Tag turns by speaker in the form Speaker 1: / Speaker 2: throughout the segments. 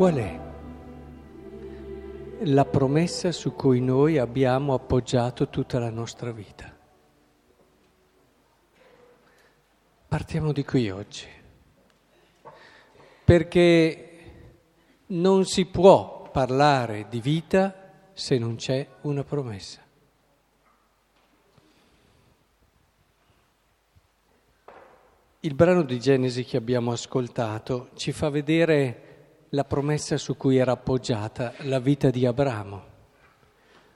Speaker 1: qual è la promessa su cui noi abbiamo appoggiato tutta la nostra vita? Partiamo di qui oggi, perché non si può parlare di vita se non c'è una promessa. Il brano di Genesi che abbiamo ascoltato ci fa vedere la promessa su cui era appoggiata la vita di Abramo.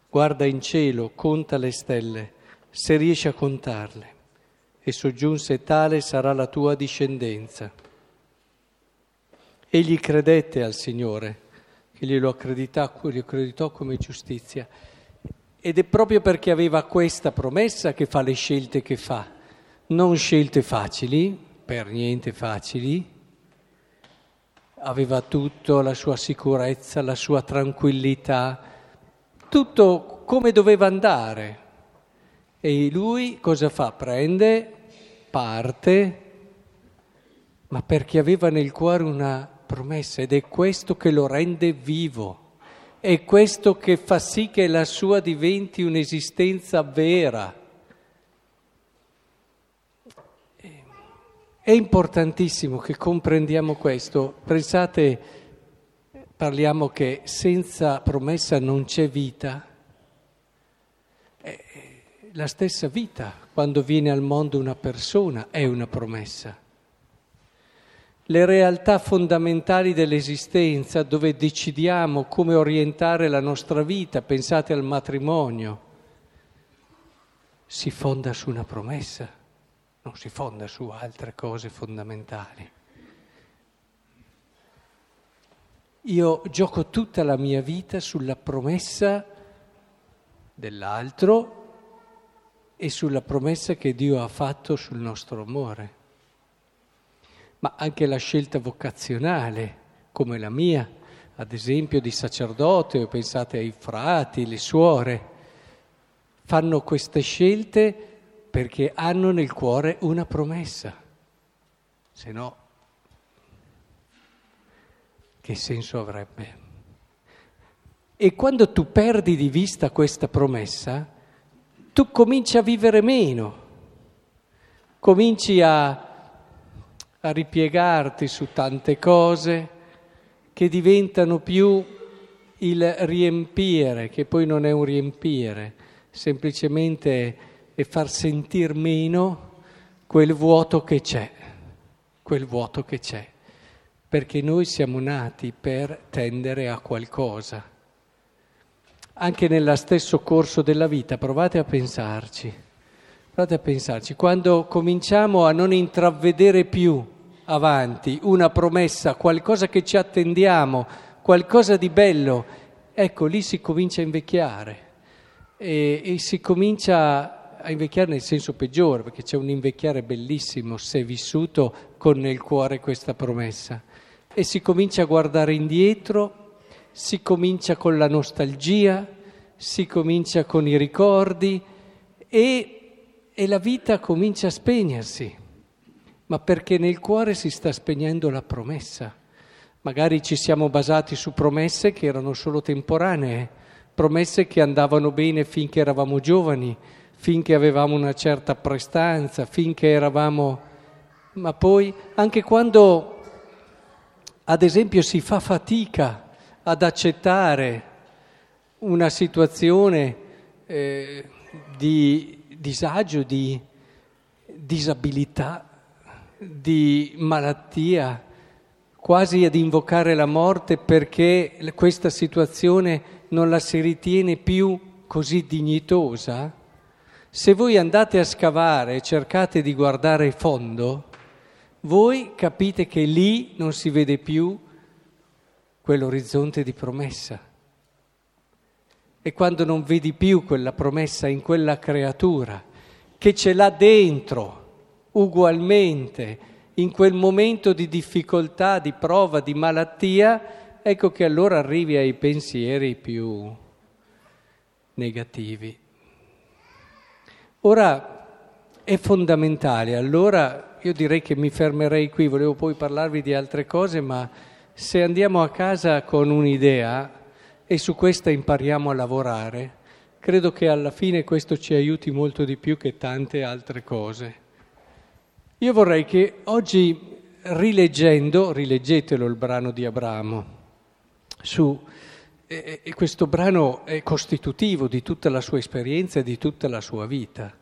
Speaker 1: Guarda in cielo, conta le stelle, se riesci a contarle, e soggiunse tale sarà la tua discendenza. Egli credette al Signore, che glielo accreditò, come giustizia, ed è proprio perché aveva questa promessa che fa le scelte che fa non scelte facili, per niente facili, aveva tutto, la sua sicurezza, la sua tranquillità, tutto come doveva andare. E lui cosa fa? Prende, parte, ma perché aveva nel cuore una promessa ed è questo che lo rende vivo, è questo che fa sì che la sua diventi un'esistenza vera È importantissimo che comprendiamo questo. Pensate, parliamo che senza promessa non c'è vita. La stessa vita, quando viene al mondo una persona, è una promessa. Le realtà fondamentali dell'esistenza, dove decidiamo come orientare la nostra vita, pensate al matrimonio, si fonda su una promessa non si fonda su altre cose fondamentali. Io gioco tutta la mia vita sulla promessa dell'altro e sulla promessa che Dio ha fatto sul nostro amore. Ma anche la scelta vocazionale, come la mia, ad esempio di sacerdote, o pensate ai frati, le suore, fanno queste scelte perché hanno nel cuore una promessa, se no che senso avrebbe? E quando tu perdi di vista questa promessa, tu cominci a vivere meno, cominci a, a ripiegarti su tante cose che diventano più il riempire, che poi non è un riempire, semplicemente e far sentire meno quel vuoto che c'è, quel vuoto che c'è, perché noi siamo nati per tendere a qualcosa. Anche nello stesso corso della vita, provate a pensarci, provate a pensarci, quando cominciamo a non intravedere più avanti una promessa, qualcosa che ci attendiamo, qualcosa di bello, ecco lì si comincia a invecchiare e, e si comincia a invecchiare nel senso peggiore, perché c'è un invecchiare bellissimo se vissuto con nel cuore questa promessa. E si comincia a guardare indietro, si comincia con la nostalgia, si comincia con i ricordi e, e la vita comincia a spegnersi, ma perché nel cuore si sta spegnendo la promessa. Magari ci siamo basati su promesse che erano solo temporanee, promesse che andavano bene finché eravamo giovani, finché avevamo una certa prestanza, finché eravamo... Ma poi anche quando, ad esempio, si fa fatica ad accettare una situazione eh, di disagio, di disabilità, di malattia, quasi ad invocare la morte perché questa situazione non la si ritiene più così dignitosa, se voi andate a scavare e cercate di guardare fondo, voi capite che lì non si vede più quell'orizzonte di promessa. E quando non vedi più quella promessa in quella creatura, che ce l'ha dentro ugualmente, in quel momento di difficoltà, di prova, di malattia, ecco che allora arrivi ai pensieri più negativi. Ora è fondamentale, allora io direi che mi fermerei qui, volevo poi parlarvi di altre cose, ma se andiamo a casa con un'idea e su questa impariamo a lavorare, credo che alla fine questo ci aiuti molto di più che tante altre cose. Io vorrei che oggi, rileggendo, rileggetelo il brano di Abramo, su, e, e questo brano è costitutivo di tutta la sua esperienza e di tutta la sua vita,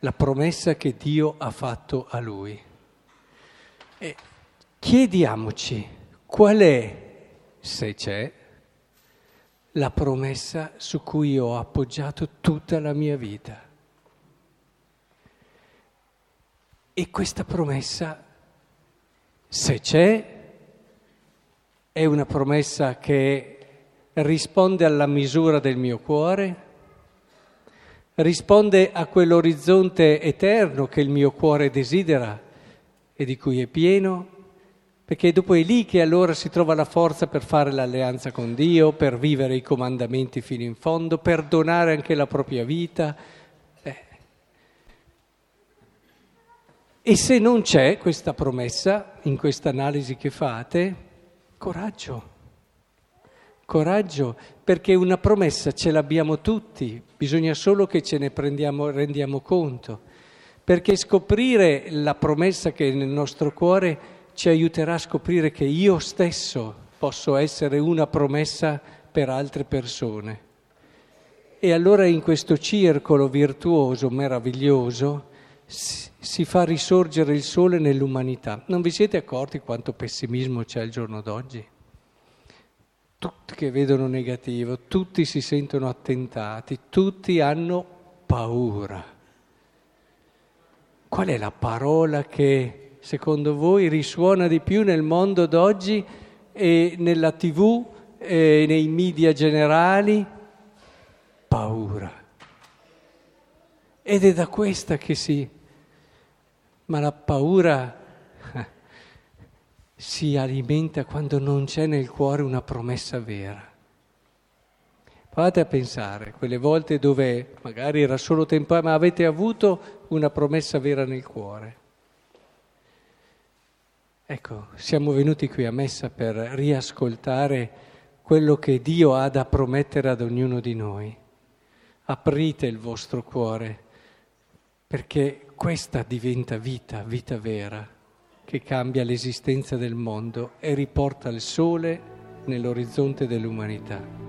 Speaker 1: la promessa che Dio ha fatto a lui. E chiediamoci qual è, se c'è, la promessa su cui ho appoggiato tutta la mia vita. E questa promessa, se c'è, è una promessa che risponde alla misura del mio cuore, risponde a quell'orizzonte eterno che il mio cuore desidera e di cui è pieno, perché dopo è lì che allora si trova la forza per fare l'alleanza con Dio, per vivere i comandamenti fino in fondo, per donare anche la propria vita. E se non c'è questa promessa in questa analisi che fate, coraggio. Coraggio, perché una promessa ce l'abbiamo tutti, bisogna solo che ce ne prendiamo, rendiamo conto, perché scoprire la promessa che è nel nostro cuore ci aiuterà a scoprire che io stesso posso essere una promessa per altre persone. E allora in questo circolo virtuoso, meraviglioso, si fa risorgere il sole nell'umanità. Non vi siete accorti quanto pessimismo c'è al giorno d'oggi? Tutti che vedono negativo, tutti si sentono attentati, tutti hanno paura. Qual è la parola che secondo voi, risuona di più nel mondo d'oggi e nella tv e nei media generali? Paura. Ed è da questa che si... Ma la paura si alimenta quando non c'è nel cuore una promessa vera. Provate a pensare, quelle volte dove magari era solo tempo, ma avete avuto una promessa vera nel cuore. Ecco, siamo venuti qui a messa per riascoltare quello che Dio ha da promettere ad ognuno di noi. Aprite il vostro cuore, perché questa diventa vita, vita vera, che cambia l'esistenza del mondo e riporta il sole nell'orizzonte dell'umanità.